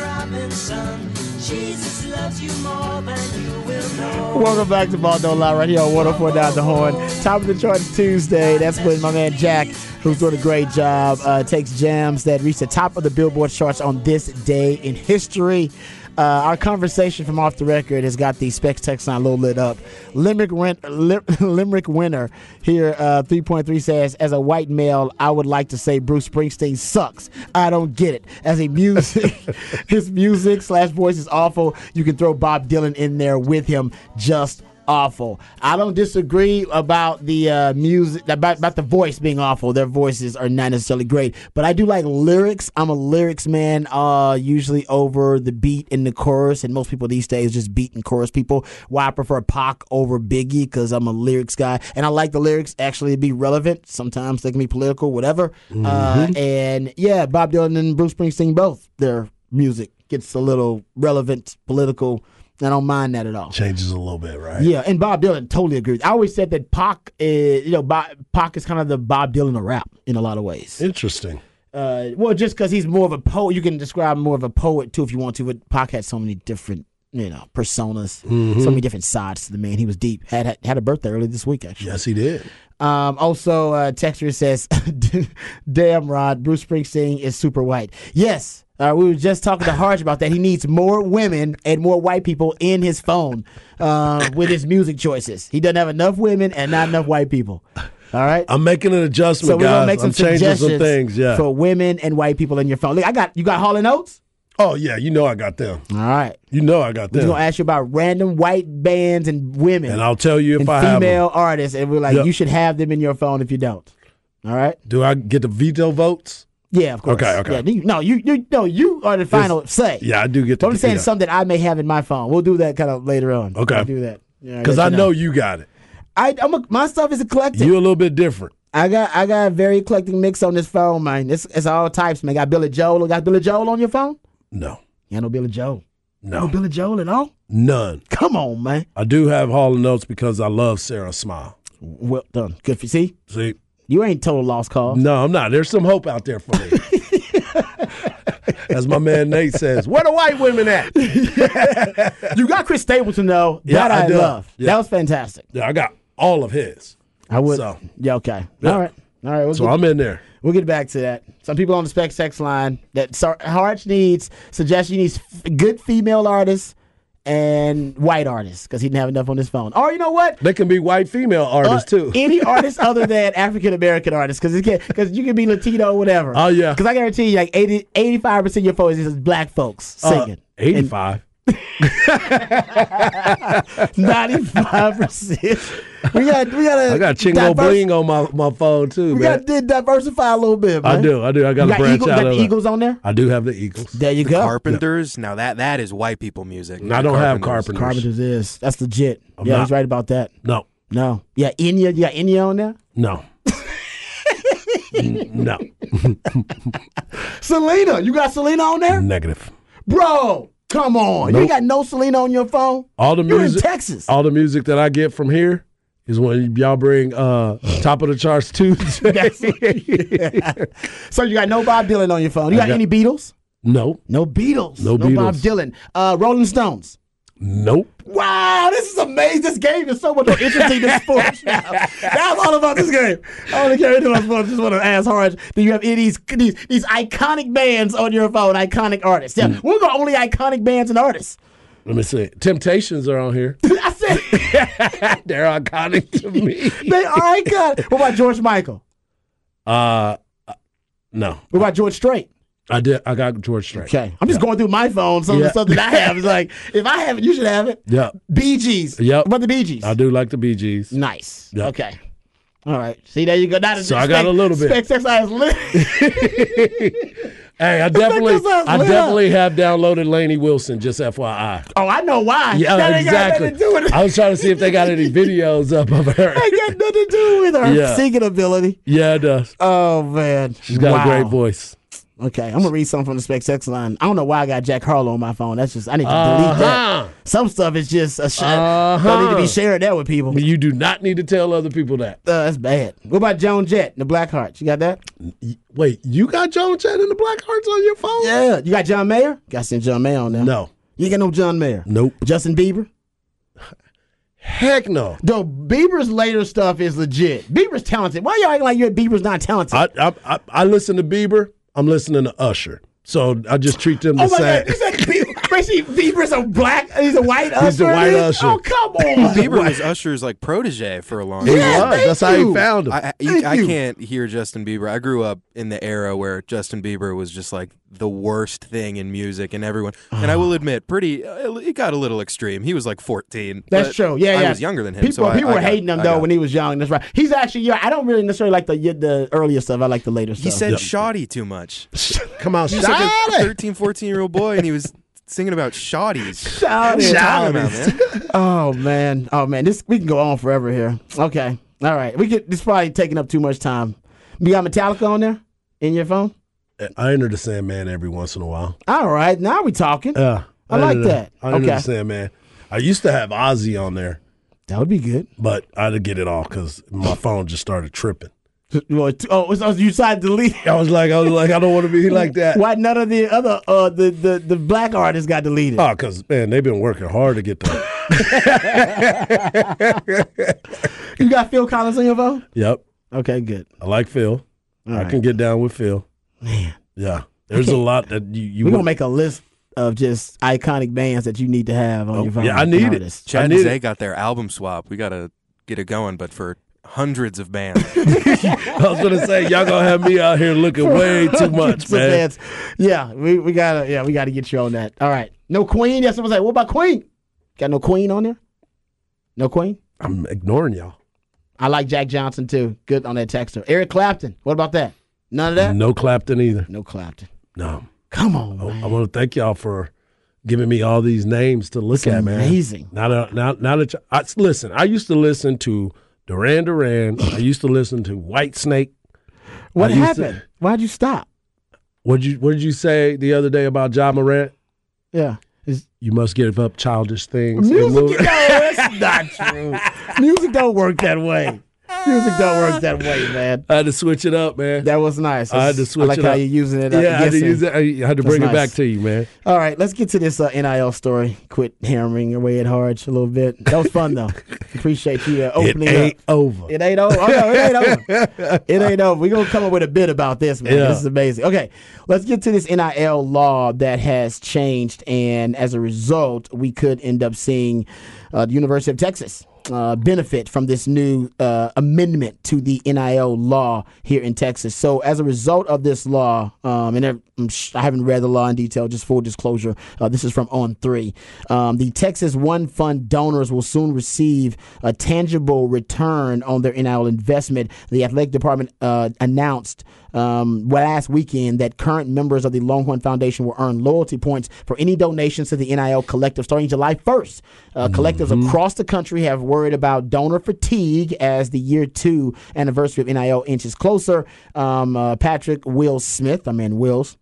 Robinson. Welcome back to Ball Don't Lie right here on 104 Down the Horn. Top of the charts Tuesday. That's when my man Jack, who's doing a great job, uh, takes jams that reach the top of the Billboard charts on this day in history. Uh, our conversation from off the record has got the Specs text line a little lit up. Limerick, Ren- Lim- Limerick winner here, uh, 3.3 says, As a white male, I would like to say Bruce Springsteen sucks. I don't get it. As a music, his music slash voice is awful. You can throw Bob Dylan in there with him. Just awful. I don't disagree about the uh, music about, about the voice being awful. Their voices are not necessarily great, but I do like lyrics. I'm a lyrics man. Uh, usually over the beat in the chorus, and most people these days just beat and chorus people. Why I prefer Pac over Biggie because I'm a lyrics guy, and I like the lyrics actually to be relevant. Sometimes they can be political, whatever. Uh, and yeah, Bob Dylan and Bruce Springsteen both their music gets a little relevant, political. I don't mind that at all. Changes a little bit, right? Yeah, and Bob Dylan totally agrees. I always said that Pac, is, you know, Bob, Pac is kind of the Bob Dylan of rap in a lot of ways. Interesting. Uh, well, just because he's more of a poet, you can describe him more of a poet too if you want to. But Pac had so many different, you know, personas, Mm-hmm. so many different sides to the man. He was deep. Had had, had a birthday early this week actually. Yes, he did. Um, also, uh, Texture says, "Damn, Rod, Bruce Springsteen is super white." Yes, uh, we were just talking to Harsh about that. He needs more women and more white people in his phone uh, with his music choices. He doesn't have enough women and not enough white people. All right. I'm making an adjustment, so we're gonna make some I'm changing suggestions some things. Yeah. for women and white people in your phone. Look, I got you. Got Hall and Oates. oh yeah, you know I got them. All right. You know I got them. We're gonna ask you about random white bands and women and I'll tell you if I have female artists, and we're like, Yep. you should have them in your phone if you don't. All right. Do I get the veto votes? Yeah, of course. Okay, okay. Yeah, you, no, you, you, no, you are the final say. Yeah, I do get But I'm saying yeah. something I may have in my phone. We'll do that kind of later on. Okay. We'll do that. Because let I you know you got it. I, I'm a, my stuff is eclectic. You're a little bit different. I got I got a very eclectic mix on this phone, man. It's, it's all types, man. Got Billy Joel. Got Billy Joel on your phone? No, Yeah, no Billy Joel. no, No Billy Joel at all? none. Come on, man. I do have Hall and Oates because I love Sara Smile. Well done. Good for you. see. See, You ain't total lost cause. no, I'm not. There's some hope out there for me. As my man Nate says, where the white women at? You got Chris Stapleton though. Yeah, that I, I love. Yeah. That was fantastic. Yeah, I got all of his. I would. So- yeah. Okay. Yeah. All right. All right. We'll So get- I'm in there. We'll get back to that. Some people on the spec sex line that Harch needs suggestion he needs f- good female artists and white artists because he didn't have enough on his phone. Or you know what? They can be white female artists Uh, too. Any artist other than African American artists because because you can be Latino or whatever. Oh, yeah. Because I guarantee you like 85 percent of your photos is black folks Uh, singing. 85. Ninety five percent. We got we got I got Chingo Bling on my, my phone too, We man. got to diversify a little bit. Man. I do. I do. I got You to got, branch Eagle, out got of the. Eagles on there. I do have the Eagles. There you The go. Carpenters. Now that that is white people music. No, I don't have Carpenters. Carpenters is that's legit. yeah, not. he's right about that. No, No, yeah, Enya, you got Enya on there. no. No. Selena, you got Selena on there, Negative. bro. Come on, you Nope. ain't got no Selena on your phone. All the You're in music. Texas. All the music that I get from here is when y'all bring uh top of the charts Tuesday. So you got no Bob Dylan on your phone. You got, got- any Beatles? no, No Beatles. No Bob Beatles. Dylan. Uh, Rolling Stones. Nope. Wow, this is amazing. This game is so much more interesting than sports now. That's all about this game. I don't care anything about sports. Just want to ask Hard, do you have any these, these these iconic bands on your phone? Iconic artists. Yeah, Mm. we're going only iconic bands and artists. Let me see. Temptations are on here. I said They're iconic to me. they are iconic. What about George Michael? Uh, uh, no, What about George Strait? I did. I got George Strait. Okay, I'm just going through my phone. Some of the stuff that I have is like, if I have it, you should have it. Yeah. Bee Gees. Yep. What about the Bee Gees? I do like the Bee Gees. Nice. Yep. Okay. All right. See, there you go. Now the So I got a little bit. Spec exercise lit. Hey, I definitely, I definitely have downloaded Lainey Wilson. Just FYI. oh, I know why. Yeah, that exactly. got nothing to do with it. I was trying to see if they got any videos up of her. ain't got nothing to do with her Yeah. singing ability. Yeah, it does. Oh man, She's got Wow. a great voice. Okay, I'm gonna read something from the Spec Sex line. I don't know why I got Jack Harlow on my phone. That's just I need to delete that. Uh-huh. Some stuff is just a sh- Uh-huh. don't need to be sharing that with people. You do not need to tell other people that. Uh, that's bad. What about Joan Jett, and the Blackhearts? You got that? Wait, you got Joan Jett and the Blackhearts on your phone? Yeah. You got John Mayer? Got to send John Mayer on there. No. You ain't got no John Mayer. Nope. Justin Bieber? Heck no. Though Bieber's later stuff is legit. Bieber's talented. Why y'all acting like you're Bieber's not talented? I, I I I listen to Bieber. I'm listening to Usher. So I just treat them the oh same. God! You said Bieber, basically Bieber's a black. He's a white Usher. He's the white is? Usher. Oh come on! Bieber was Usher's like protege for a long He time. Yeah, was. thank That's how he found him. I, I, you, I can't hear Justin Bieber. I grew up in the era where Justin Bieber was just like the worst thing in music, and everyone. And I will admit, pretty. Uh, it got a little extreme. He was like 14. That's but true. Yeah, I yeah. was younger than him. People, so people I were got- hating him though when he was young. That's right. He's actually. Yeah, I don't really necessarily like the the earlier stuff. I like the later stuff. He said shoddy too much. Come on, He was like a 13, 14 year old boy, and he was singing about shoddies. Shout What are it. you talking about, man? Oh man, oh man, this we can go on forever here. Okay, all right, we get this probably taking up too much time. You got Metallica on there in your phone? I enter the Sandman every once in a while. All right, now we talking. Yeah, I like enter the- that. I enter Okay. the Sandman. I used to have Ozzy on there, that would be good. but I had to get it off because my phone just started tripping. You Oh, so you decided to delete. I was like, I was like, I don't want to be like that. Why none of the other uh the the, the black artists got deleted? Oh, because man, they've been working hard to get there. You got Phil Collins on your phone? yep, Okay, good. I like Phil. I right. can get down with Phil. Man, Yeah, there's a lot that you you. we're gonna make a list of just iconic bands that you need to have on your phone. Oh, yeah, I need it. artists. Chad I and need Zay got their album swap. We got to get it going, but for hundreds of bands. I was gonna say y'all gonna have me out here looking way too much, man. bands. Yeah, we, we gotta yeah we gotta get you on that. All right, no Queen. Yes, I was like, what about Queen? Got no Queen on there? No Queen. I'm ignoring y'all. I like Jack Johnson too. Good on that texter. Eric Clapton. What about that? None of that. No Clapton either. No Clapton. No. Come on, oh, I- man. I want to thank y'all for giving me all these names to look It's at, man. amazing. Now that now, now that y- I, listen, I used to listen to Duran Duran. I used to listen to Whitesnake. What used to- happened? Why'd you stop? What you what did you say the other day about Ja Morant? Yeah. You must give up childish things. music? No, that's not true. music don't work that way. Music don't work that way, man. I had to switch it up, man. That was nice. I had to switch I like it how up. you're using it. uh, yeah, I had to use it. I had to bring That's it back to you, man. All right, let's get to this uh, NIL story. Quit hammering away at Harge a little bit. That was fun though. Appreciate you uh, It opening ain't up. over. It ain't over. Oh, no, it ain't over. It ain't over. We're going to come up with a bit about this, man. Yeah. This is amazing. Okay, let's get to this NIL law that has changed. And as a result, we could end up seeing uh, the University of Texas uh, benefit from this new uh, amendment to the NIL law here in Texas. So, as a result of this law, um, and sh- I haven't read the law in detail, just full disclosure, uh, this is from On3. Um, the Texas One Fund donors will soon receive a tangible return on their NIL investment. The athletic department uh, announced um, last weekend that current members of the Longhorn Foundation will earn loyalty points for any donations to the NIL collective starting July 1st. Uh, Collectives across the country have worried about donor fatigue as the year two anniversary of NIL inches closer. Um, uh, Patrick Will Smith, I mean Wills,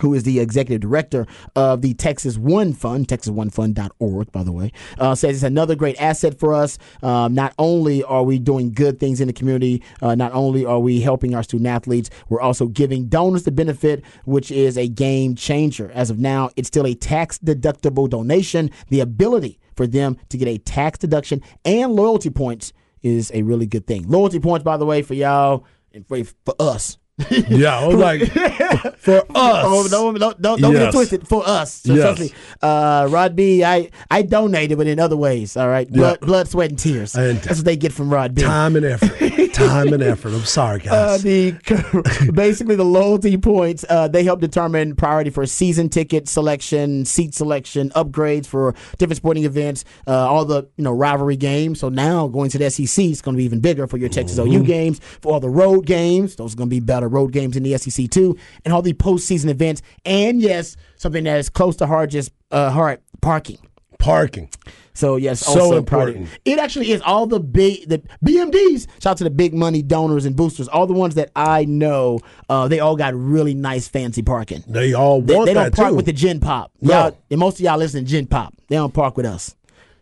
who is the executive director of the Texas One Fund, texasoneFund.org, by the way, uh, says it's another great asset for us. Um, not only are we doing good things in the community, uh, not only are we helping our student athletes, we're also giving donors the benefit, which is a game changer. As of now, it's still a tax deductible donation. The ability for them to get a tax deduction and loyalty points is a really good thing. Loyalty points, by the way, for y'all and for, for us. Yeah, I was like, for us. Oh, don't, don't, don't, don't get it twisted. For us. So Yes. Uh, Rod B, I, I donated, but in other ways, all right? Blood, Yeah. blood sweat, and tears. And- That's what they get from Rod B. Time and effort. Time and effort. I'm sorry, Uh, guys. the basically the loyalty points uh, they help determine priority for season ticket selection, seat selection, upgrades for different sporting events, uh, all the you know rivalry games. So now going to the SEC is going to be even bigger for your Texas Mm-hmm. OU games, for all the road games. Those are going to be better road games in the SEC too, and all the postseason events. And yes, something that is close to heart, just uh, heart parking. Parking. So yes, So also important. part- It actually is all the big the BMDs. Shout out to the big money donors and boosters. All the ones that I know, uh, they all got really nice fancy parking. They all They, want they don't that park too. with the Gen Pop. No. Y'all, and most of y'all listen to Gen Pop. They don't park with us.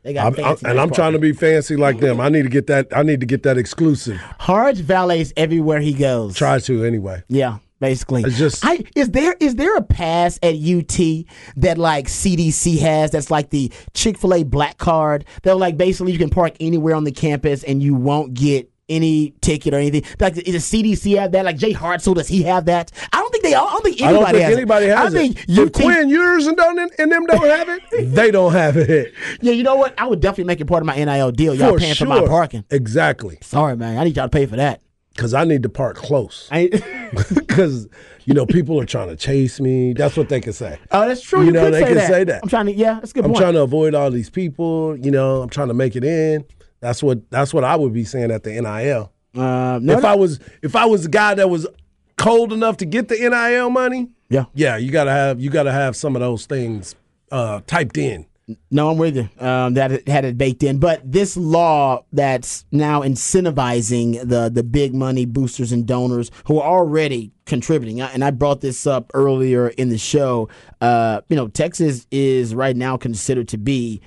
They got I'm, fancy. I'm- and nice I'm trying to be fancy like them. I need to get that. I need to get that exclusive. Harge valets everywhere he goes. Try to anyway. Yeah, basically. It's just- I is there is there a pass at UT that like CDC has that's like the Chick Fil A black card that like basically you can park anywhere on the campus and you won't get any ticket or anything. Like is the CDC have that? Like Jay Hartzell does he have that? I don't think they. all I don't think I anybody don't think has anybody it. has I it. think UT. Quinn Ewers and don't and them don't have it, they don't have it. yeah, you know what? I would definitely make it part of my NIL deal. Y'all for paying sure. for my parking. Exactly. Sorry, man. I need y'all to pay for that. Because I need to park close. Because you know people are trying to chase me. That's what they can say. oh, that's true. You You, know, could they can that. say that. I'm trying to. Yeah, that's a good I'm point. trying to avoid all these people. You know, I'm trying to make it in. That's what that's what I would be saying at the NIL. Uh, no, if I was if I was the guy that was cold enough to get the NIL money, yeah. yeah, you gotta have you gotta have some of those things uh, typed in. No, I'm with you. Um, that had it baked in, but this law that's now incentivizing the the big money boosters and donors who are already contributing, and I brought this up earlier in the show. Uh, you know, Texas is right now considered to be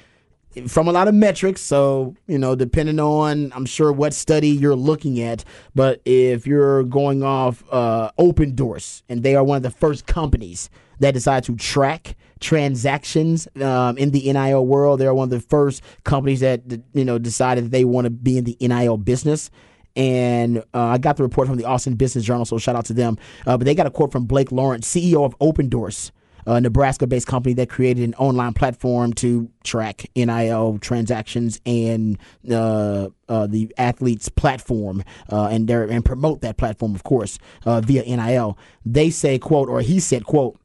from a lot of metrics. So, you know, depending on, I'm sure what study you're looking at, but if you're going off uh, Opendorse, and they are one of the first companies that decide to track transactions um, in the NIL world, they're one of the first companies that you know decided that they want to be in the NIL business. And uh, I got the report from the Austin Business Journal, so shout out to them. Uh, but they got a quote from Blake Lawrence, CEO of Opendorse a Nebraska based company that created an online platform to track NIL transactions and uh, uh, the athletes' platform uh, and, their, and promote that platform, of course, uh, via NIL. They say, quote, or he said, quote,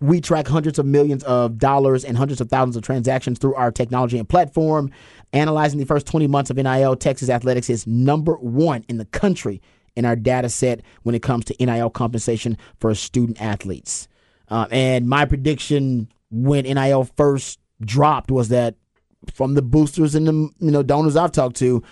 we track hundreds of millions of dollars and hundreds of thousands of transactions through our technology and platform. Analyzing the first 20 months of NIL, Texas Athletics is number one in the country in our data set when it comes to NIL compensation for student athletes. Uh, and my prediction when NIL first dropped was that from the boosters and the you know donors I've talked to,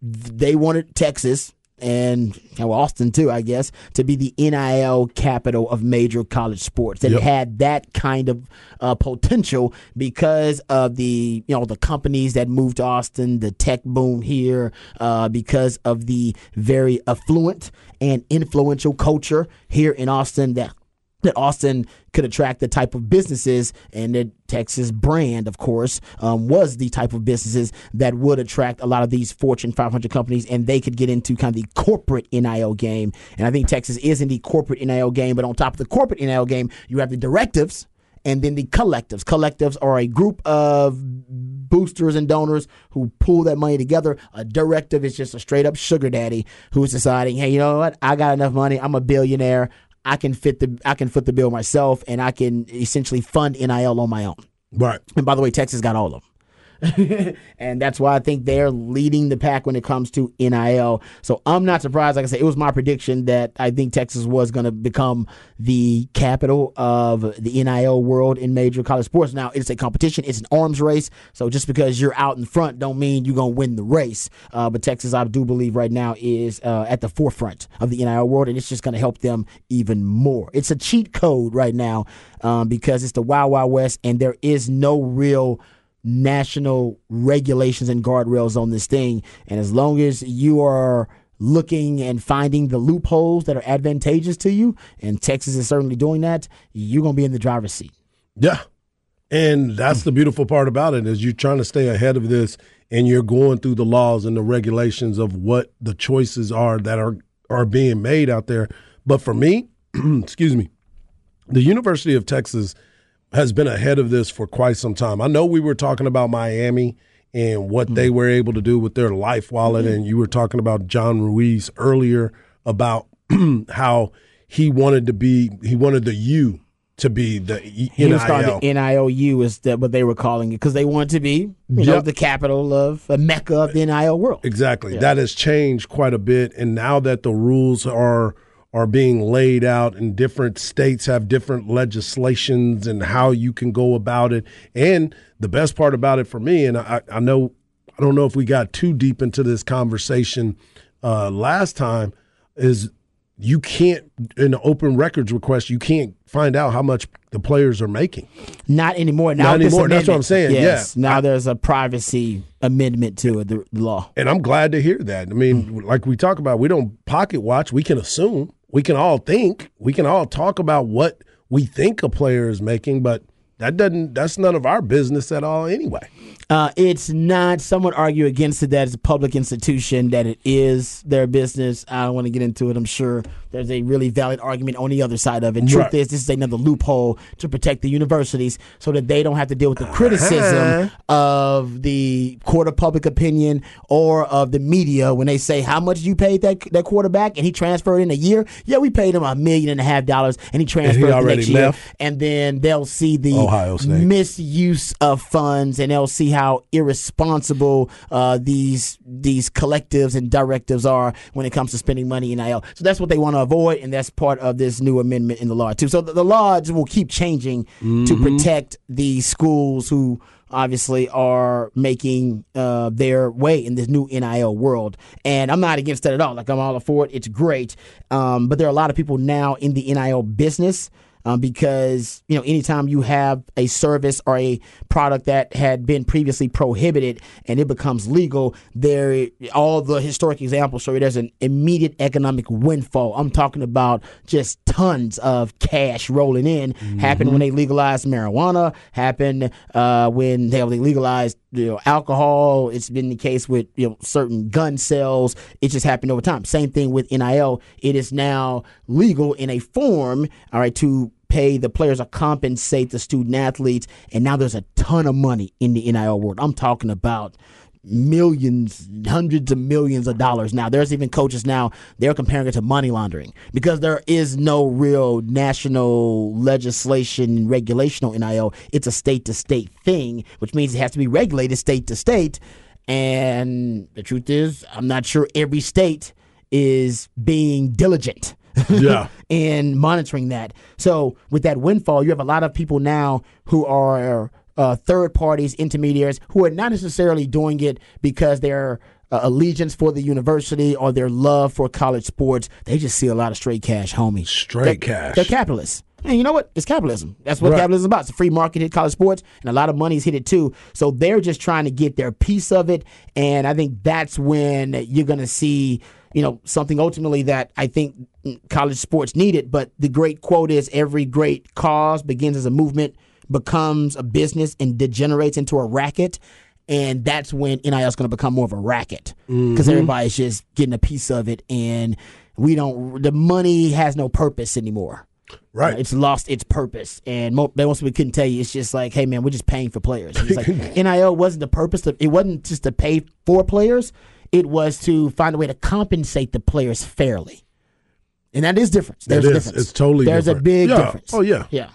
they wanted Texas and well, Austin too, I guess, to be the NIL capital of major college sports. That it had that kind of uh, potential because of the you know the companies that moved to Austin, the tech boom here, uh, because of the very affluent and influential culture here in Austin that that Austin could attract the type of businesses, and that Texas brand, of course, um, was the type of businesses that would attract a lot of these Fortune 500 companies, and they could get into kind of the corporate NIL game. And I think Texas is in the corporate NIL game, but on top of the corporate NIL game, you have the directives and then the collectives. Collectives are a group of boosters and donors who pull that money together. A directive is just a straight up sugar daddy who's deciding, hey, you know what? I got enough money. I'm a billionaire. I can fit the I can foot the bill myself, and I can essentially fund NIL on my own. Right. And by the way, Texas got all of them. and that's why I think they're leading the pack when it comes to NIL. So I'm not surprised. Like I said, it was my prediction that I think Texas was going to become the capital of the NIL world in major college sports. Now it's a competition, it's an arms race. So just because you're out in front, don't mean you're going to win the race. Uh, but Texas, I do believe right now is uh, at the forefront of the NIL world, and it's just going to help them even more. It's a cheat code right now um, because it's the Wild Wild West, and there is no real national regulations and guardrails on this thing. And as long as you are looking and finding the loopholes that are advantageous to you, and Texas is certainly doing that, you're going to be in the driver's seat. Yeah. And that's the beautiful part about it is you're trying to stay ahead of this and you're going through the laws and the regulations of what the choices are that are are being made out there. But for me, excuse me, the University of Texas has been ahead of this for quite some time. I know we were talking about Miami and what mm-hmm. they were able to do with their LifeWallet, mm-hmm. and you were talking about John Ruiz earlier about how he wanted to be, he wanted the U to be the NIL. He was calling the NILU is that what they were calling it because they wanted to be you yep. know the capital of a mecca of the NIL world. Exactly. Yeah. That has changed quite a bit, and now that the rules are are being laid out and different states have different legislations and how you can go about it. And the best part about it for me, and I, I know I don't know if we got too deep into this conversation uh, last time, is you can't in an open records request you can't find out how much the players are making. Not anymore. Now Not anymore. That's what I'm saying. Yes. Yeah. Now I, there's a privacy amendment to it, the law. And I'm glad to hear that. I mean, mm-hmm. like we talk about, we don't pocket watch. We can assume we can all think, we can all talk about what we think a player is making, but that doesn't that's none of our business at all anyway. Uh, it's not. Some would argue against it that it's a public institution, that it is their business. I don't want to get into it. I'm sure there's a really valid argument on the other side of it. Truth right. is, this is another loophole to protect the universities so that they don't have to deal with the criticism uh-huh. of the court of public opinion or of the media when they say, How much you paid that that quarterback? And he transferred in a year? Yeah, we paid him a million and a half dollars and he transferred and he the next left. year. And then they'll see the misuse of funds and they'll see how irresponsible uh, these these collectives and directives are when it comes to spending money in IL. So that's what they want to avoid, and that's part of this new amendment in the law too. So the, the laws will keep changing mm-hmm. to protect the schools who obviously are making uh, their way in this new NIL world. And I'm not against that at all. Like I'm all for it. It's great. Um, but there are a lot of people now in the NIL business um, because you know anytime you have a service or a product that had been previously prohibited and it becomes legal, there all the historic examples show you there's an immediate economic windfall. I'm talking about just tons of cash rolling in. Mm-hmm. Happened when they legalized marijuana. Happened uh, when they legalized you know, alcohol. It's been the case with you know certain gun sales. It just happened over time. Same thing with NIL. It is now legal in a form, all right, to pay the players or compensate the student athletes. And now there's a ton of money in the NIL world. I'm talking about millions, hundreds of millions of dollars. Now, there's even coaches now, they're comparing it to money laundering because there is no real national legislation and regulation on NIL. It's a state to state thing, which means it has to be regulated state to state. And the truth is, I'm not sure every state is being diligent. yeah. in monitoring that. So with that windfall, you have a lot of people now who are uh, third parties, intermediaries, who are not necessarily doing it because they're uh, allegiance for the university or their love for college sports. They just see a lot of straight cash, homie. Straight they're, cash. They're capitalists. And you know what? It's capitalism. That's what right. capitalism is about. It's a free market hit college sports, and a lot of money's hit it too. So they're just trying to get their piece of it. And I think that's when you're going to see, you know, something ultimately that I think college sports needed. But the great quote is every great cause begins as a movement becomes a business and degenerates into a racket. And that's when NIL is going to become more of a racket because mm-hmm. everybody's just getting a piece of it, and we don't. The money has no purpose anymore. Right, it's lost its purpose, and most, most people couldn't tell you. It's just like, hey man, we're just paying for players. It's like NIL wasn't the purpose. Of, it wasn't just to pay for players. It was to find a way to compensate the players fairly, and that is different. There's a difference. It's totally. There's different. a big yeah. difference. Oh yeah, yeah.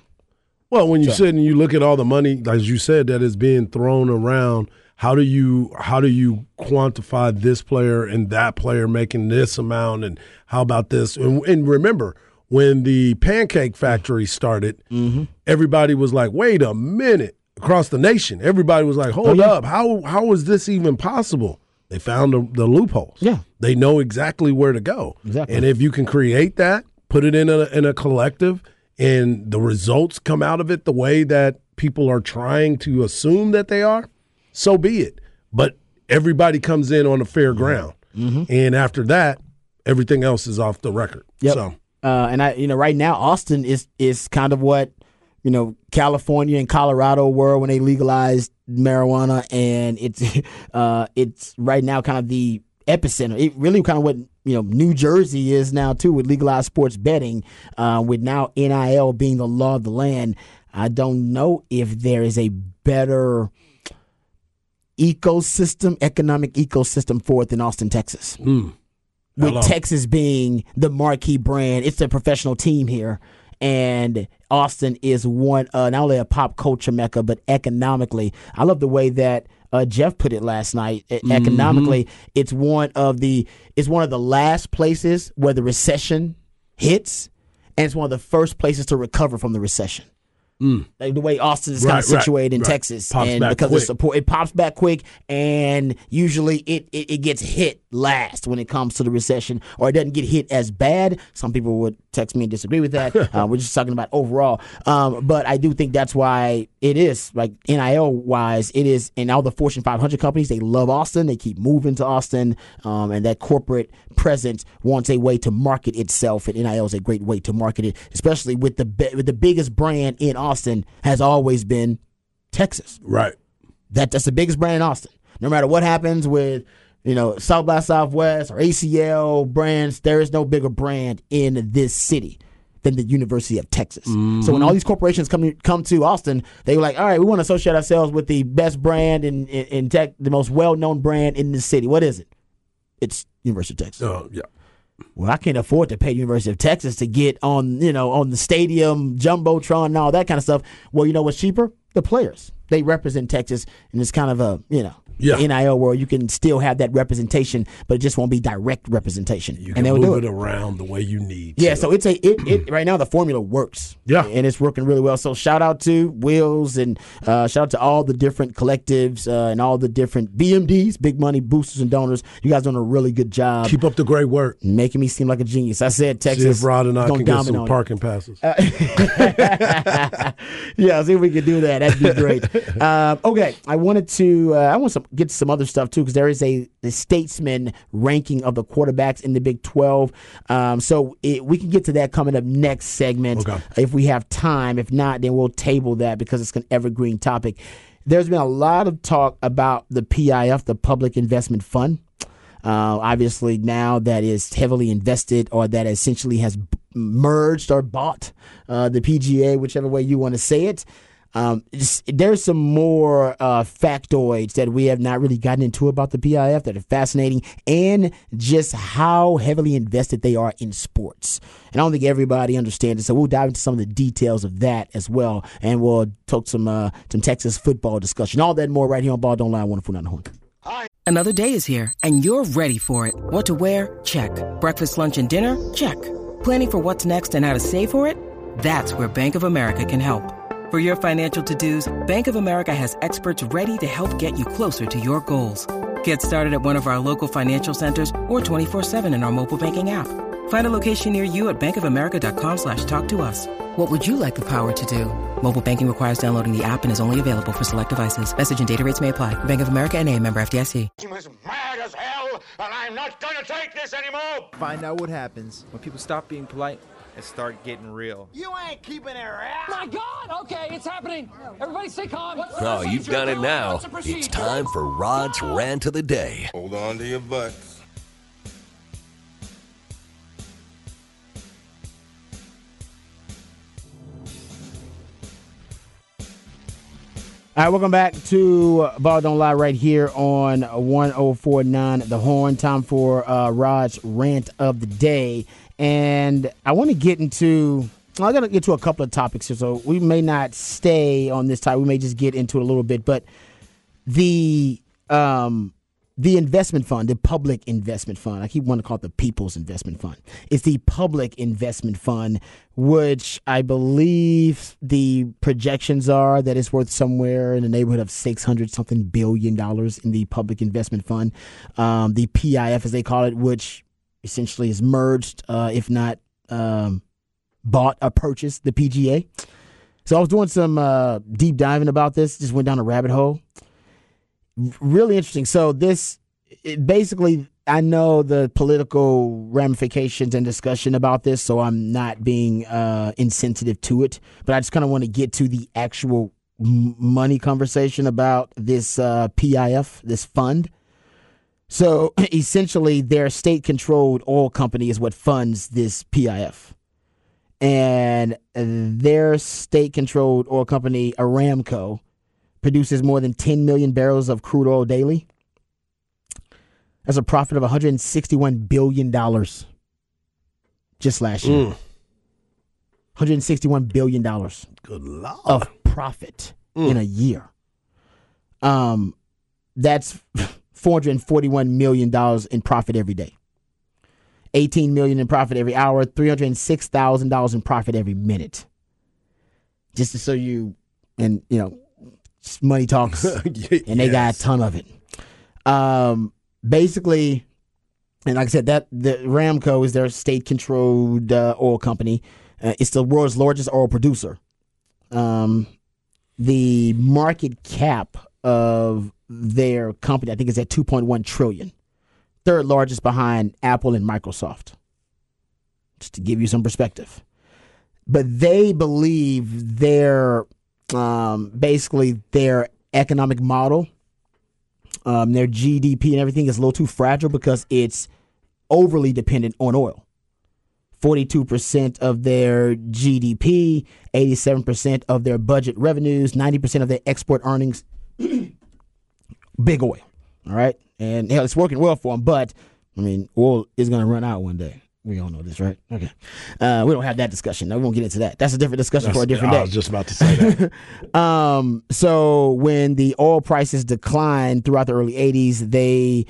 Well, when you so. sit and you look at all the money, as you said, that is being thrown around, how do you how do you quantify this player and that player making this amount and how about this and, and remember when the pancake factory started mm-hmm. everybody was like wait a minute across the nation everybody was like hold Oh, yeah. up how how is this even possible they found the, the loopholes Yeah. they know exactly where to go Exactly. and if you can create that put it in a in a collective and the results come out of it the way that people are trying to assume that they are so be it. But everybody comes in on a fair Mm-hmm. ground, and after that, everything else is off the record. Yep. So Uh, and I, you know, right now Austin is is kind of what you know California and Colorado were when they legalized marijuana, and it's uh, it's right now kind of the epicenter. It really kind of what you know New Jersey is now too with legalized sports betting, uh, with now NIL being the law of the land. I don't know if there is a better ecosystem, economic ecosystem for it than Austin, Texas with Hello. Texas being the marquee brand. It's a professional team here, and Austin is one uh, not only a pop culture mecca, but economically, I love the way that. Uh, Jeff put it last night. E- Economically, it's one of the it's one of the last places where the recession hits, and it's one of the first places to recover from the recession. Like the way Austin is kind Right, of right, situated in right. Texas, Pops and because quick. it's support, it pops back quick, and usually it, it it gets hit last when it comes to the recession, or it doesn't get hit as bad. Some people would text me and disagree with that. uh, we're just talking about overall, um, but I do think that's why it is like NIL wise, it is, and all the Fortune 500 companies they love Austin, they keep moving to Austin, um, and that corporate presence wants a way to market itself, and NIL is a great way to market it, especially with the bi- with the biggest brand in Austin has always been Texas. right, That that's the biggest brand in Austin. No matter what happens with you know South by Southwest or ACL brands, there is no bigger brand in this city than the University of Texas. So when all these corporations come come to Austin, they were like, all right, we want to associate ourselves with the best brand in in, in tech, the most well known brand in the city. What is it? It's University of Texas. uh, yeah, Well, I can't afford to pay University of Texas to get on, you know, on the stadium, jumbotron, and all that kind of stuff. Well, you know what's cheaper? The players. They represent Texas, and it's kind of a, you know, Yeah. NIL world, you can still have that representation, but it just won't be direct representation. you and can they'll do move it. it around the way you need. Yeah, to. so it's a it, it right now the formula works. Yeah. and it's working really well. So shout out to Wills and uh, shout out to all the different collectives uh, and all the different BMDs, big money boosters and donors. You guys doing a really good job keep up the great work. making me seem like a genius. I said Texas. See if Rod and I can get some parking passes. yeah, see if we can do that. That'd be great. Um, okay, I wanted to. Uh, I want to get some other stuff too because there is a the Statesman ranking of the quarterbacks in the Big Twelve. Um, so it, we can get to that coming up next segment Okay. if we have time. If not, then we'll table that because it's an evergreen topic. There's been a lot of talk about the PIF, the Public Investment Fund. Uh, obviously, now that is heavily invested or that essentially has merged or bought uh, the PGA, whichever way you want to say it. Um, there's some more uh, factoids that we have not really gotten into about the PIF that are fascinating and just how heavily invested they are in sports. And I don't think everybody understands it. So we'll dive into some of the details of that as well. And we'll talk some uh, some Texas football discussion. All that more right here on Ball Don't Lie, Wonderful Not Horn. Another day is here, and you're ready for it. What to wear? Check. Breakfast, lunch, and dinner? Check. Planning for what's next and how to save for it? That's where Bank of America can help. For your financial to-dos, Bank of America has experts ready to help get you closer to your goals. Get started at one of our local financial centers or 24-7 in our mobile banking app. Find a location near you at bankofamerica.com slash talk to us. What would you like the power to do? Mobile banking requires downloading the app and is only available for select devices. Message and data rates may apply. Bank of America and a member FDIC. was mad as hell, and I'm not gonna take this anymore! Find out what happens when people stop being polite and start getting real. You ain't keeping it around! My God! Okay, it's happening. Everybody stay calm. Oh, you've done it now. It's time for Rod's Rant of the Day. Hold on to your butts. All right, welcome back to Ball Don't Lie right here on 1049 The Horn. Time for uh, Rod's rant of the day. And I want to get into, I'm going to get to a couple of topics here. So we may not stay on this topic. We may just get into it a little bit. But the um, the investment fund, the public investment fund, I keep wanting to call it the people's investment fund. It's the public investment fund, which I believe the projections are that it's worth somewhere in the neighborhood of 600 something billion dollars in the public investment fund. Um, the PIF, as they call it, which essentially is merged, uh, if not um, bought or purchased, the PGA. So I was doing some uh, deep diving about this, just went down a rabbit hole really interesting. So this basically I know the political ramifications and discussion about this, so I'm not being uh, insensitive to it. But I just kind of want to get to the actual money conversation about this uh, PIF, this fund. So essentially, their state-controlled oil company is what funds this PIF, and their state-controlled oil company, Aramco, produces more than 10 million barrels of crude oil daily. That's a profit of 161 billion dollars just last year. Mm. 161 billion dollars Good lord. of profit in a year. Um, that's 441 million dollars in profit every day. 18 million in profit every hour, $306,000 in profit every minute. Just to so you and you know money talks, and they got a ton of it. Um, basically, and like I said, that the Aramco is their state-controlled uh, oil company. Uh, it's the world's largest oil producer. Um, the market cap of their company, I think, is at 2.1 trillion. Third largest behind Apple and Microsoft. Just to give you some perspective. But they believe their um, basically their economic model, um, their GDP and everything is a little too fragile because it's overly dependent on oil. 42% of their GDP, 87% of their budget revenues, 90% of their export earnings, big oil. All right. And hell, it's working well for them, but I mean, oil is going to run out one day. We all know this, right? Okay. Uh, we don't have that discussion. No, we won't get into that. That's a different discussion for a different day. I was just about to say that. Um, so when the oil prices declined throughout the early 80s, they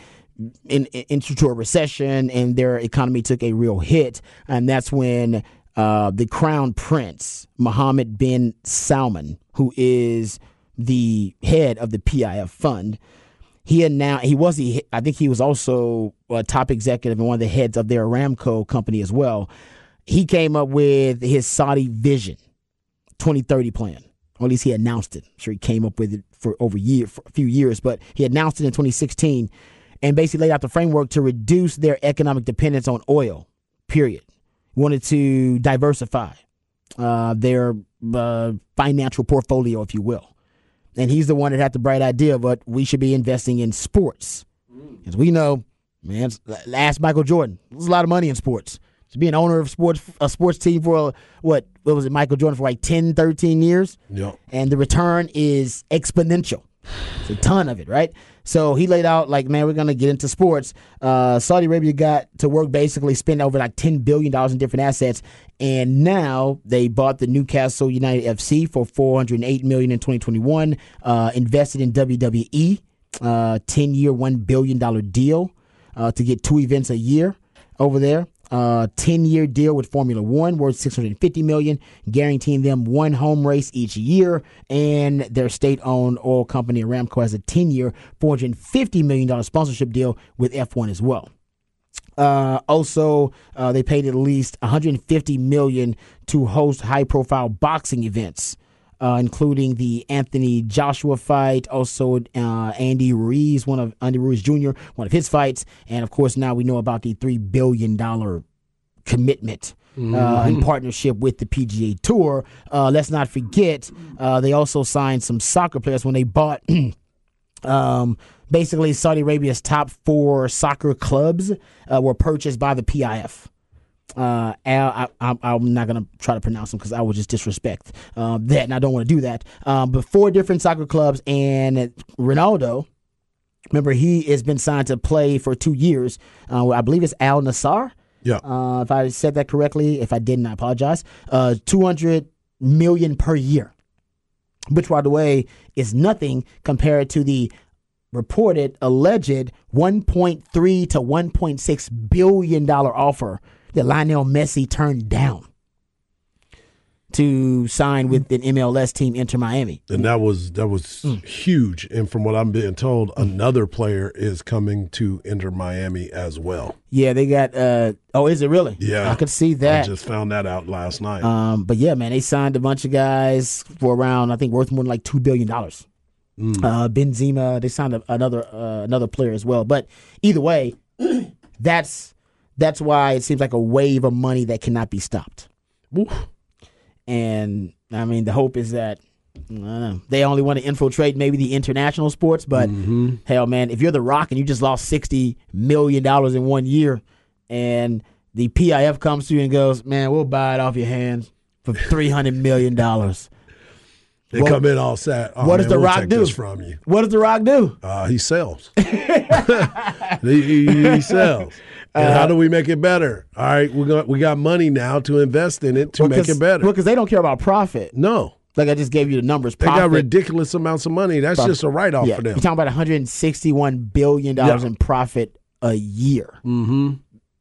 in, in, into a recession and their economy took a real hit. And that's when uh, the crown prince, Mohammed bin Salman, who is the head of the PIF fund, he announced he was the I think he was also a top executive and one of the heads of their Aramco company as well. He came up with his Saudi Vision 2030 plan, or at least he announced it. I'm sure he came up with it for over a year, for a few years, but he announced it in 2016 and basically laid out the framework to reduce their economic dependence on oil. Period. Wanted to diversify uh, their uh, financial portfolio, if you will. And he's the one that had the bright idea, but we should be investing in sports. Mm. As we know, man, ask Michael Jordan. There's a lot of money in sports. To be an owner of sports, a sports team for uh, what, what was it, Michael Jordan for like 10, 13 years? Yep. And the return is exponential. It's a ton of it, right? So he laid out like, man, we're gonna get into sports. Uh, Saudi Arabia got to work basically spend over like ten billion dollars in different assets, and now they bought the Newcastle United FC for four hundred eight million in twenty twenty one. Uh, invested in WWE, uh, ten year, one billion dollar deal uh, to get two events a year over there uh, 10 year deal with Formula One worth 650 million, guaranteeing them one home race each year. And their state owned oil company Aramco has a 10 year, $450 million sponsorship deal with F1 as well. Uh, also, uh, they paid at least 150 million to host high profile boxing events. Uh, including the Anthony Joshua fight, also uh, Andy Ruiz, one of Andy Ruiz Jr., one of his fights, and of course now we know about the three billion dollar commitment uh, in partnership with the PGA Tour. Uh, let's not forget uh, they also signed some soccer players when they bought. um, basically, Saudi Arabia's top four soccer clubs uh, were purchased by the PIF uh, Al, I, am not gonna try to pronounce them because I would just disrespect um, that, and I don't want to do that. Um, but four different soccer clubs, and Ronaldo. Remember, he has been signed to play for two years. Uh, I believe it's Al Nassr. Yeah. Uh, if I said that correctly, if I didn't, I apologize. Uh, Two hundred million per year, which, by the way, is nothing compared to the reported alleged 1.3 to 1.6 billion dollar offer that Lionel Messi turned down to sign with an MLS team Inter Miami. And that was that was huge. And from what I'm being told, another player is coming to Inter Miami as well. Yeah, they got uh oh, is it really? Yeah, I could see that. I just found that out last night. Um, but yeah, man, they signed a bunch of guys for around I think worth more than like two billion dollars. Mm. Uh, Benzema, they signed a, another uh, another player as well. But either way, that's that's why it seems like a wave of money that cannot be stopped. Oof. And I mean, the hope is that know, they only want to infiltrate maybe the international sports. But Mm-hmm. hell, man, if you're the Rock and you just lost sixty million dollars in one year, and the PIF comes to you and goes, "Man, we'll buy it off your hands for three hundred million dollars." They What- come in all set. Oh, what does The we'll Rock do? from you? What does the Rock do? Uh, he sells. he, he- he sells. And Uh, how do we make it better? All right, we got we got money now to invest in it to make it better. Well, Because they don't care about profit. no, Like I just gave you the numbers. they got ridiculous amounts of money. That's Profit. just a write off yeah, for them. You're talking about 161 billion dollars Yeah. in profit a year. Mm-hmm.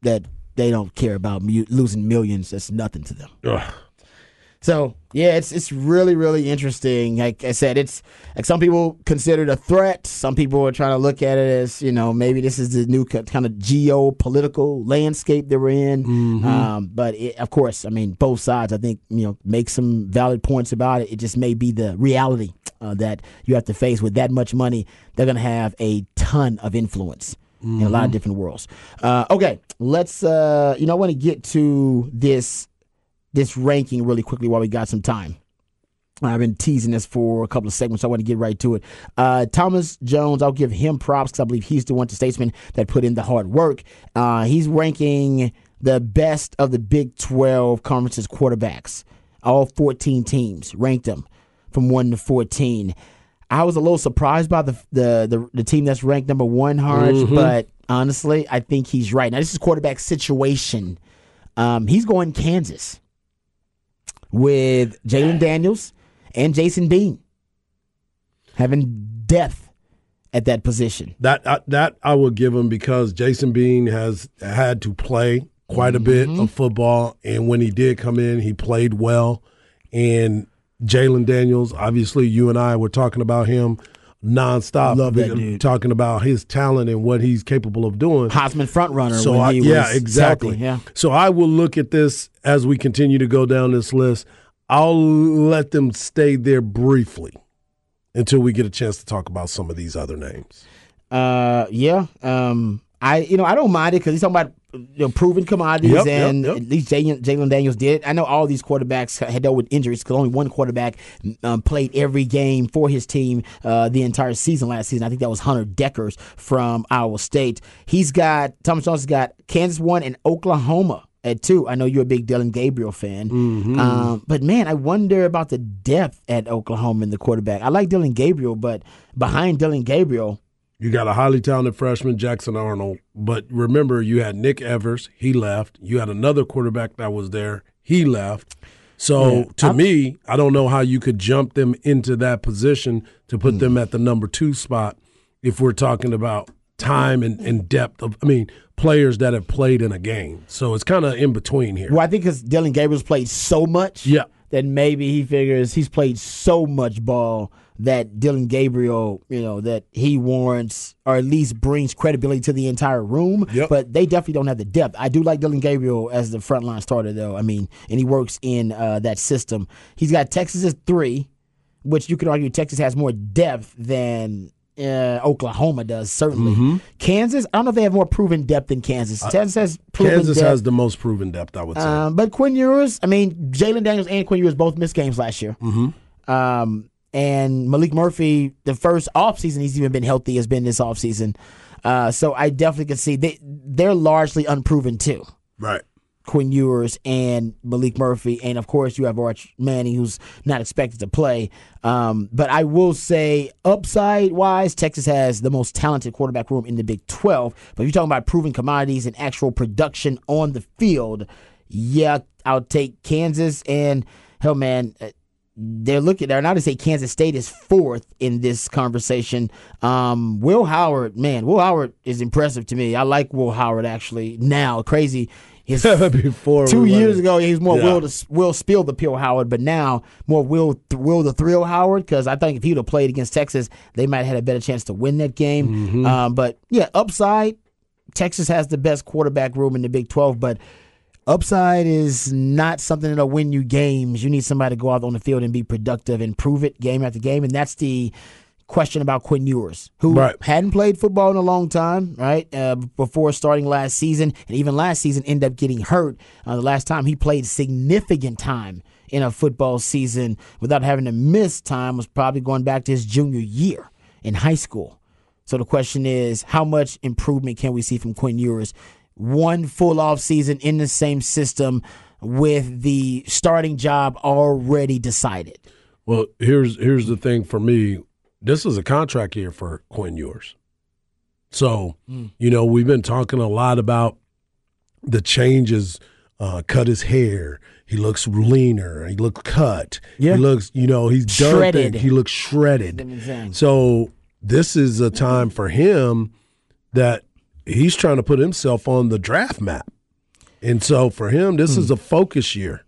That they don't care about mu- losing millions. That's nothing to them. Ugh. So yeah, it's it's really really interesting. Like I said, it's like some people consider it a threat. Some people are trying to look at it as you know maybe this is the new kind of geopolitical landscape that we're in. Um, but it, of course, I mean both sides. I think you know make some valid points about it. It just may be the reality uh, that you have to face with that much money. They're going to have a ton of influence in a lot of different worlds. Uh, okay, let's. Uh, you know, I want to get to this this ranking really quickly while we got some time. I've been teasing this for a couple of segments, so I want to get right to it. Uh, Thomas Jones, I'll give him props because I believe he's the one to statesman that put in the hard work. Uh, he's ranking the best of the Big 12 conferences quarterbacks. All 14 teams ranked them from 1 to 14. I was a little surprised by the the the, the team that's ranked number one, Harge, but honestly, I think he's right. Now, this is quarterback situation. Um, he's going Kansas with Jalon Daniels and Jason Bean having depth at that position. That I, that I will give him because Jason Bean has had to play quite a bit Mm-hmm. of football, and when he did come in, he played well. And Jalon Daniels, obviously, you and I were talking about him nonstop. Love that dude. Talking about his talent and what he's capable of doing. Heisman front runner So when I, he yeah, was exactly. healthy, Yeah. So I will look at this as we continue to go down this list. I'll let them stay there briefly until we get a chance to talk about some of these other names. Uh, yeah. Um, I you know I don't mind it because he's talking about you know, proven commodities, Yep, yep, and yep. at least Jalon, Jalon Daniels did. I know all these quarterbacks had dealt with injuries because only one quarterback um, played every game for his team uh, the entire season last season. I think that was Hunter Dekkers from Iowa State. He's got Thomas Jones has got Kansas one and Oklahoma at two. I know you're a big Dillon Gabriel fan, Mm-hmm. um, but man, I wonder about the depth at Oklahoma in the quarterback. I like Dillon Gabriel, but behind Dillon Gabriel. You got a highly talented freshman, Jackson Arnold. But remember, you had Nick Evers. He left. You had another quarterback that was there. He left. So Yeah, to I'm- me, I don't know how you could jump them into that position to put Hmm. them at the number two spot if we're talking about time and, and depth of, I mean, players that have played in a game. So it's kind of in between here. Well, I think because Dillon Gabriel's played so much, Yeah. that maybe he figures he's played so much ball that Dillon Gabriel, you know, that he warrants or at least brings credibility to the entire room. Yep. But they definitely don't have the depth. I do like Dillon Gabriel as the frontline starter, though. I mean, and he works in uh, that system. He's got Texas at three, which you could argue Texas has more depth than. Uh, Oklahoma does certainly. Mm-hmm. Kansas, I don't know if they have more proven depth than Kansas. Kansas has proven Uh, Kansas depth. has the most proven depth, I would say. Um, but Quinn Ewers, I mean, Jalon Daniels and Quinn Ewers both missed games last year. Mm-hmm. Um, and Maalik Murphy, the first offseason he's even been healthy has been this offseason. Uh, so I definitely can see they they're largely unproven too. right. Quinn Ewers and Maalik Murphy, and of course you have Arch Manning, who's not expected to play. Um, but I will say, upside wise, Texas has the most talented quarterback room in the Big Twelve. But if you're talking about proven commodities and actual production on the field, yeah, I'll take Kansas and hell, man. They're looking there now to say Kansas State is fourth in this conversation. Um, Will Howard, man, Will Howard is impressive to me. I like Will Howard actually now. Crazy. His Before two we years ago, he was more Yeah. Will to, Will Spill the Pill Howard, but now more Will Will the Thrill Howard because I think if he would have played against Texas, they might have had a better chance to win that game. Mm-hmm. Um, but yeah, upside, Texas has the best quarterback room in the Big Twelve, but upside is not something that'll win you games. You need somebody to go out on the field and be productive and prove it game after game, and that's the question about Quinn Ewers, who Right. hadn't played football in a long time, right? Uh, before starting last season, and even last season ended up getting hurt. Uh, the last time he played significant time in a football season without having to miss time was probably going back to his junior year in high school. So the question is, how much improvement can we see from Quinn Ewers? One full off season in the same system with the starting job already decided. Well, here's here's the thing for me. This is a contract year for Quinn Ewers. So, you know, we've been talking a lot about the changes. Uh, cut his hair. He looks leaner. He looks cut. Yeah. He looks, you know, he's Shredded. He looks shredded. That's what I'm saying. So this is a time for him that he's trying to put himself on the draft map. And so for him, this is a focus year.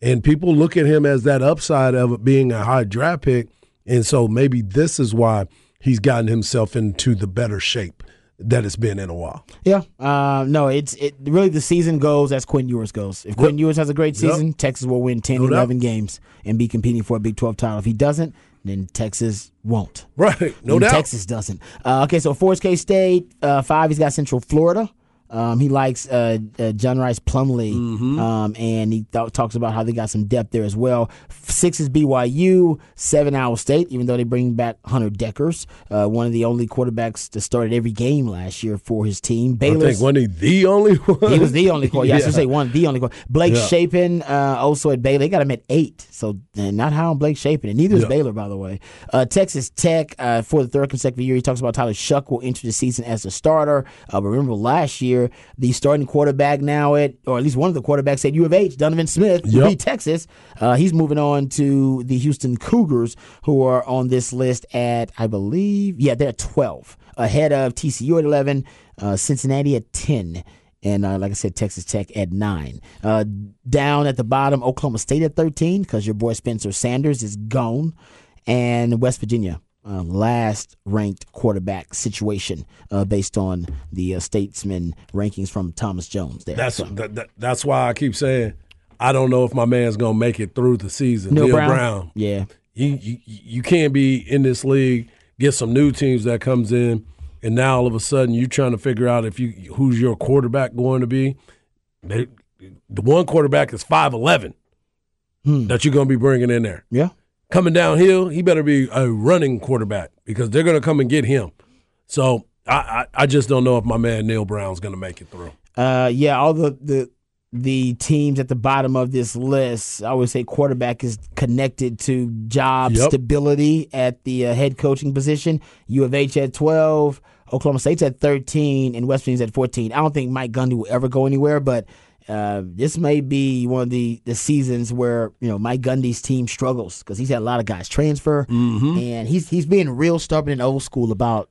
And people look at him as that upside of it being a high draft pick. And so maybe this is why he's gotten himself into the better shape that it's been in a while. Yeah, uh, no, it's it really the season goes as Quinn Ewers goes. If Quinn Ewers has a great Yep. season, Texas will win 10, No doubt. 11 games and be competing for a Big 12 title. If he doesn't, then Texas won't. Right. No And doubt. Texas doesn't. Uh, okay, so Forest K State, uh, five, he's got Central Florida. Um, he likes uh, uh, John Rhys Plumlee, Mm-hmm. um, and he th- talks about how they got some depth there as well. Six is BYU, seven Iowa State, even though they bring back Hunter Dekkers, uh, one of the only quarterbacks to start at every game last year for his team. I Baylor, think wasn't he the only one? he was the only quarterback. Yeah, I should say one, the only quarterback. Blake Yeah. Shapen, uh, also at Baylor. They got him at eight, so uh, not high on Blake Shapen, and neither is Yeah. Baylor, by the way. Uh, Texas Tech uh, for the third consecutive year. He talks about Tyler Shough will enter the season as a starter. Uh, but remember last year, the starting quarterback now at, or at least one of the quarterbacks at U of H, Donovan Smith, Yep. Texas. Uh, he's moving on to the Houston Cougars, who are on this list at, I believe, yeah, they're twelve, ahead of TCU at eleven, uh, Cincinnati at ten and uh, like I said, Texas Tech at nine. Uh, down at the bottom, Oklahoma State at thirteen because your boy Spencer Sanders is gone, and West Virginia. Uh, last ranked quarterback situation uh, based on the uh, statesman rankings from Thomas Jones there. That's So, that, that, that's why I keep saying I don't know if my man's gonna make it through the season. Neal Neal Brown? Brown. Yeah. You, you you can't be in this league, get some new teams that comes in, and now all of a sudden you're trying to figure out if you who's your quarterback going to be. They, the one quarterback is five eleven Hmm. that you're gonna be bringing in there. Yeah. Coming downhill, he better be a running quarterback because they're gonna come and get him. So I, I, I just don't know if my man Neal Brown's gonna make it through. Uh, yeah, all the, the the teams at the bottom of this list, I always say quarterback is connected to job Yep. stability at the uh, head coaching position. U of H at 12, Oklahoma State's at 13, and West Virginia's at 14. I don't think Mike Gundy will ever go anywhere, but uh, this may be one of the, the seasons where you know Mike Gundy's team struggles because he's had a lot of guys transfer, Mm-hmm. and he's he's being real stubborn and old school about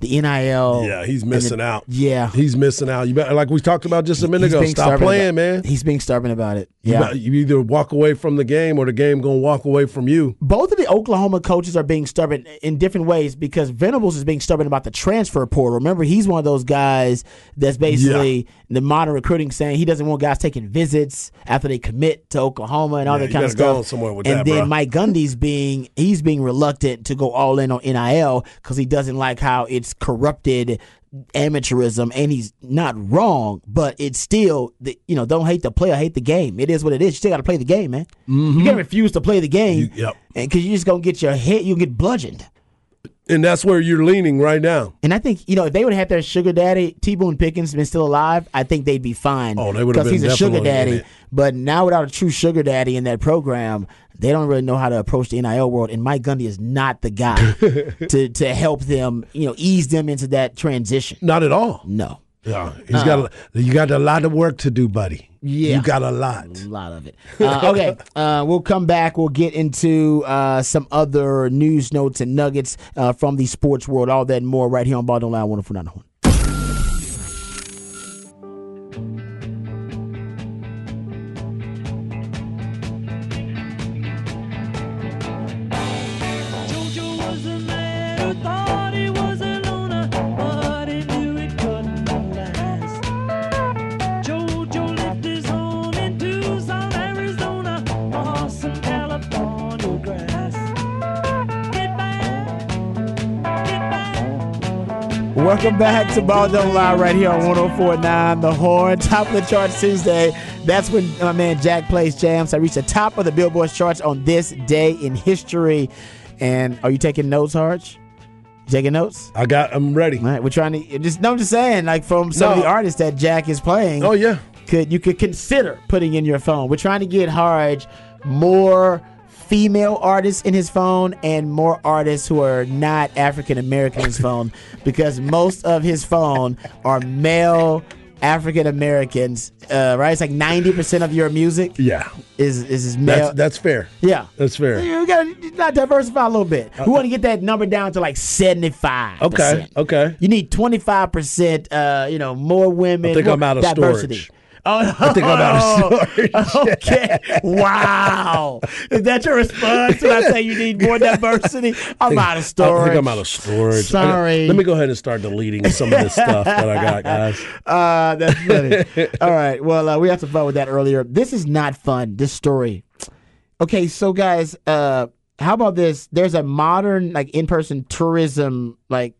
the NIL. Yeah, he's and the- missing out. Yeah, He's missing out. You better, like we talked about just a minute He's ago. Stop playing, about- man. He's being stubborn about it. You, Yeah. you either walk away from the game or the game gonna walk away from you. Both of the Oklahoma coaches are being stubborn in different ways because Venables is being stubborn about the transfer portal. Remember, he's one of those guys that's basically the modern recruiting saying he doesn't want guys taking visits after they commit to Oklahoma and all Yeah, that you kind of stuff. somewhere with and that, then bruh. Mike Gundy's being he's being reluctant to go all in on NIL because he doesn't like how it's corrupted amateurism and he's not wrong but it's still the, you know don't hate the player hate the game it is what it is you still got to play the game man you can't refuse to play the game Mm-hmm. You- yep. and because you're just gonna get your head you get bludgeoned And that's where you're leaning right now. and I think you know if they would have had their sugar daddy T Boone Pickens been still alive, I think they'd be fine. Oh, they would have because he's a sugar daddy. But now without a true sugar daddy in that program, they don't really know how to approach the NIL world. And Mike Gundy is not the guy to to help them, you know, ease them into that transition. Not at all. No. Yeah, he's got a, you got a lot of work to do, buddy. Yeah. you got a lot. A lot of it. Uh, okay, uh, we'll come back. We'll get into uh, some other news notes and nuggets uh, from the sports world. All that and more right here on Ball Don't Lie, Wonderful Nine Welcome back to Ball Don't Lie right here on 1049 The Horn. Top of the charts Tuesday. That's when my man Jack plays jams. I reached the top of the Billboard charts on this day in history. And are you taking notes, Harge? Taking notes? I got. I'm ready. All right, we're trying to just no, I'm just saying, like from some of the artists that Jack is playing. Oh yeah. could you could consider putting in your phone. We're trying to get Harge more female artists in his phone and more artists who are not African American in his phone because most of his phone are male African Americans. Uh, right, it's like ninety percent of your music Yeah, is is male. that's that's fair. yeah. That's fair. You gotta not diversify a little bit. We want to get that number down to like seventy five. Okay, okay. You need twenty five percent. Uh, you know, more women. I think more I'm out of diversity. storage. Oh, I think I'm out of storage. okay. Wow. Is that your response when I say you need more diversity? I'm out of storage. I think I'm out of storage. I Sorry. let me go ahead and start deleting some of this stuff that I got, guys. Uh, that's funny. All right. Well, uh, we had some fun with that earlier. This is not fun. This story. Okay, so guys, uh, how about this? There's a modern like in-person tourism like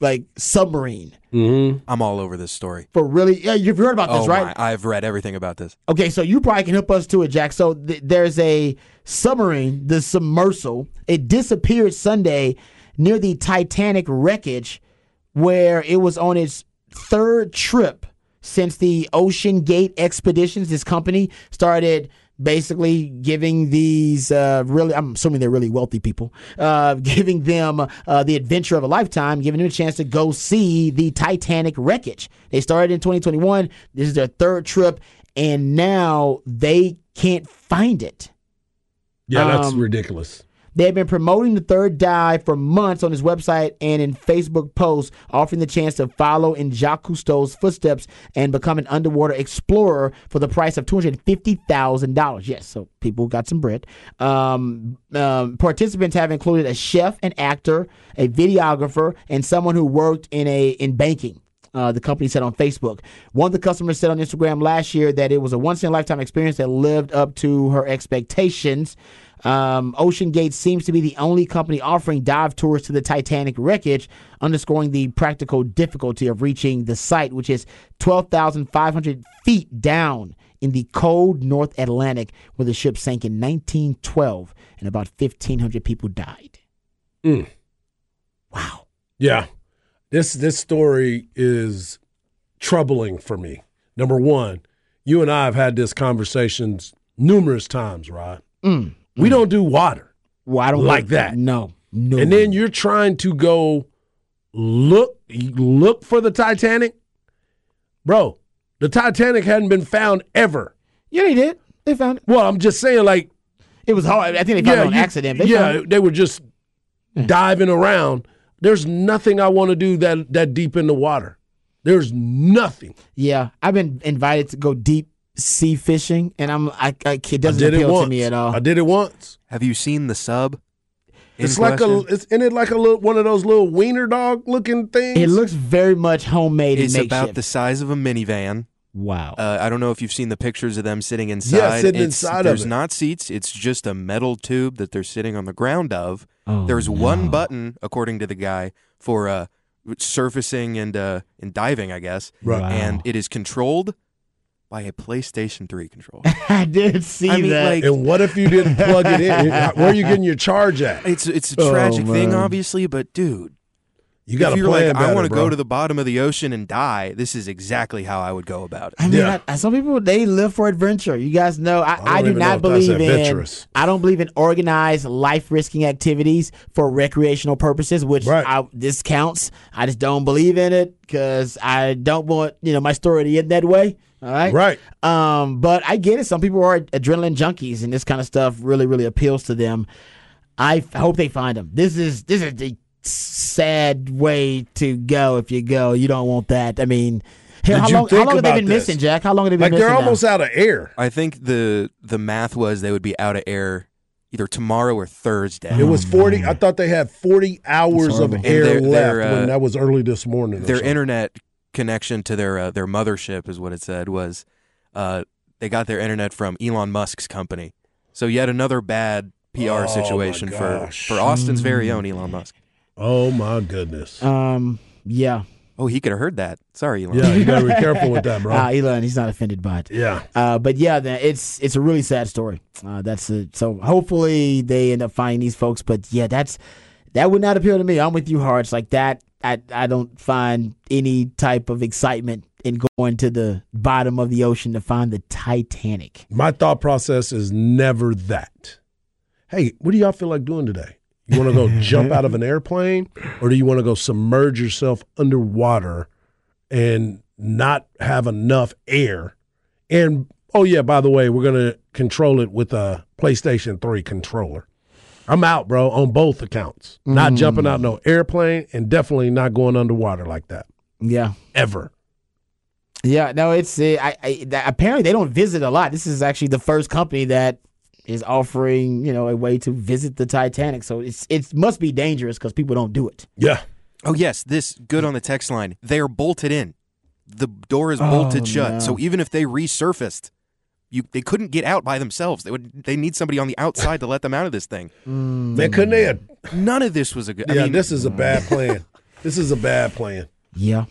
like submarine mm-hmm. I'm all over this story. for really. Yeah, you've heard about this, Oh right? my! I've read everything about this. Okay, so you probably can help us to it, Jack. So th- there's a submarine, the Submersal. It disappeared Sunday near the Titanic wreckage, where it was on its third trip since the OceanGate Expeditions. This company started basically giving these uh, really, I'm assuming they're really wealthy people, uh, giving them uh, the adventure of a lifetime, giving them a chance to go see the Titanic wreckage. They started in 2021. This is their third trip, and now they can't find it. Yeah, that's Um, ridiculous. They've been promoting the third dive for months on his website and in Facebook posts, offering the chance to follow in Jacques Cousteau's footsteps and become an underwater explorer for the price of two hundred fifty thousand dollars. Yes, so people got some bread. Um, um, participants have included a chef, an actor, a videographer, and someone who worked in a in banking. Uh, the company said on Facebook. One of the customers said on Instagram last year that it was a once in a lifetime experience that lived up to her expectations. Um, OceanGate seems to be the only company offering dive tours to the Titanic wreckage, underscoring the practical difficulty of reaching the site, which is 12,500 feet down in the cold North Atlantic, where the ship sank in 1912 and about 1,500 people died. Mm. Wow. Yeah. This this story is troubling for me. Number one, you and I have had this conversations numerous times, Rod. Mm. We don't do water. Well, I don't Like that. No. No. And then you're trying to go look look for the Titanic. Bro, the Titanic hadn't been found ever. yeah, they did. They found it. Well, I'm just saying, like, It was hard. I think they found it on you- accident. They yeah, they were just hmm. diving around. There's nothing I want to do that that deep in the water. There's nothing. Yeah, I've been invited to go deep sea fishing, and I'm I, I it I doesn't did it appeal once. to me at all. I did it once. Have you seen the sub? in It's like a question? it's in it like a little one of those little wiener dog looking things. It looks very much homemade It's and about the size of a minivan. wow. Uh, I don't know if you've seen the pictures of them sitting inside. sitting It's- inside of There's not seats. It's just a metal tube that they're sitting on the ground of. Oh, There's one button, according to the guy, for uh, surfacing and uh, and diving, I guess. Right. Wow. And it is controlled by a PlayStation 3 controller. I did see I mean, that. like- and what if you didn't plug it in? Where are you getting your charge at? It's it's a Oh, tragic thing, obviously, but dude, You got if to you're plan like, I want to go to the bottom of the ocean and die, this is exactly how I would go about it. I mean, Yeah. I, some people they live for adventure. You guys know I, don't I, do not believe in. adventurous. I don't believe in organized life risking activities for recreational purposes, which Right. I, this counts. I just don't believe in it because I don't want you know my story to end that way. All right, Right. Um, but I get it. Some people are adrenaline junkies, and this kind of stuff really, really appeals to them. I f- hope they find them. This is this is the sad way to go. If you go, you don't want that. I mean, hell, how long, how long have they been this? missing, Jack? How long have they been missing? Like missing? they're now? almost out of air. I think the the math was they would be out of air either tomorrow or Thursday. It was 40. I thought they had 40 hours of horrible. air And left their- their, uh, when that was early this morning. or their something. internet connection to their uh, their mothership is what it said was uh, they got their internet from Elon Musk's company. So yet another bad PR Oh, situation for for Austin's very own Elon Musk. Oh my goodness. Um, yeah. Oh, he could have heard that. Sorry, Elon. Yeah, you gotta be careful with that, bro. Uh, Elon, he's not offended by it. yeah. Uh, but yeah, it's it's a really sad story. Uh, that's a, so hopefully they end up finding these folks. But yeah, that's that would not appeal to me. I'm with you, Harge. Like that, I I don't find any type of excitement in going to the bottom of the ocean to find the Titanic. My thought process is never that. Hey, what do y'all feel like doing today? You want to go jump out of an airplane or do you want to go submerge yourself underwater and not have enough air? And oh yeah, by the way, we're going to control it with a PlayStation 3 controller. I'm out, bro, on both accounts. Not jumping out no airplane and definitely not going underwater like that Yeah. ever. Yeah, no, it's uh, I, I apparently they don't visit a lot. This is actually the first company that is offering you know a way to visit the Titanic. So it's it must be dangerous because people don't do it. Yeah. Oh yes, this good on the text line. They are bolted in. The door is bolted Oh, shut. no. So even if they resurfaced, you they couldn't get out by themselves. They would they need somebody on the outside to let them out of this thing. Man, couldn't they have None of this was a good. Yeah, I mean, this is a bad plan. this is a bad plan. Yeah,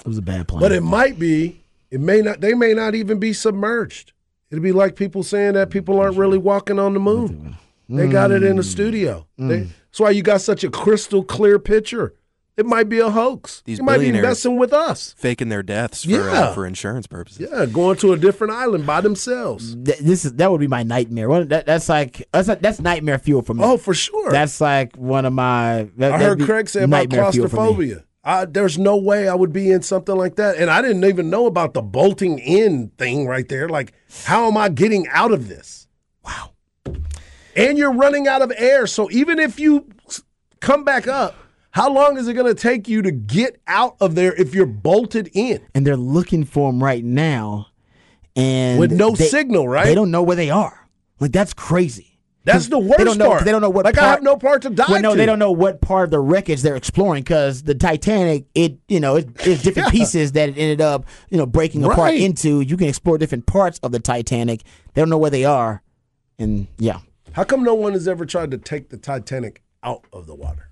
it was a bad plan. But it might be. It may not. They may not even be submerged. It'd be like people saying that people aren't really walking on the moon. They got it Mm. in the studio. They, that's why you got such a crystal clear picture. It might be a hoax. These you might be billionaires- messing with us. faking their deaths for Yeah. uh, for insurance purposes. Yeah, going to a different island by themselves. Th- this is that would be my nightmare. One, that, that's like that's that's nightmare fuel for me. Oh, for sure. that's like one of my. That, I heard Craig say about nightmare fuel for me. claustrophobia. I, there's no way I would be in something like that. And I didn't even know about the bolting in thing right there. Like, how am I getting out of this? Wow. And you're running out of air. So even if you come back up, how long is it going to take you to get out of there if you're bolted in? and they're looking for them right now, and With no they- signal, right? They don't know where they are. Like that's crazy. That's the worst they don't know, part. They don't know what. Like, I part, have no part to dive Well, no, to. they don't know what part of the wreckage they're exploring because the Titanic, it you know, it, it's different Yeah. pieces that it ended up you know breaking apart into. You can explore different parts of the Titanic. They don't know where they are, and yeah, How come no one has ever tried to take the Titanic out of the water?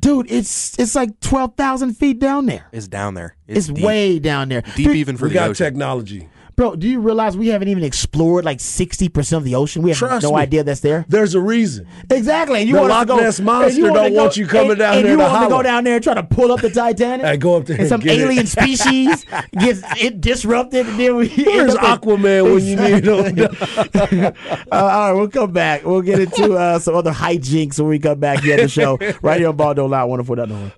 Dude, it's it's like twelve thousand feet down there. It's down there. It's, deep. way down there. deep Dude, even for we the got ocean. technology. Bro, do you realize we haven't even explored like sixty percent of the ocean? We have Trust no me. idea that's there. There's a reason. Exactly. And you The Loch to go, Ness and Monster don't want you coming and- down and there you want to go down there and try to pull up the Titanic. Hey, go up there and some get it. alien species gets it disrupted, and then we. Where's Aquaman when you need him? uh, all right, we'll come back. We'll get into uh, some other hijinks when we come back here on the show right here on Ball Don't Lie 104.9.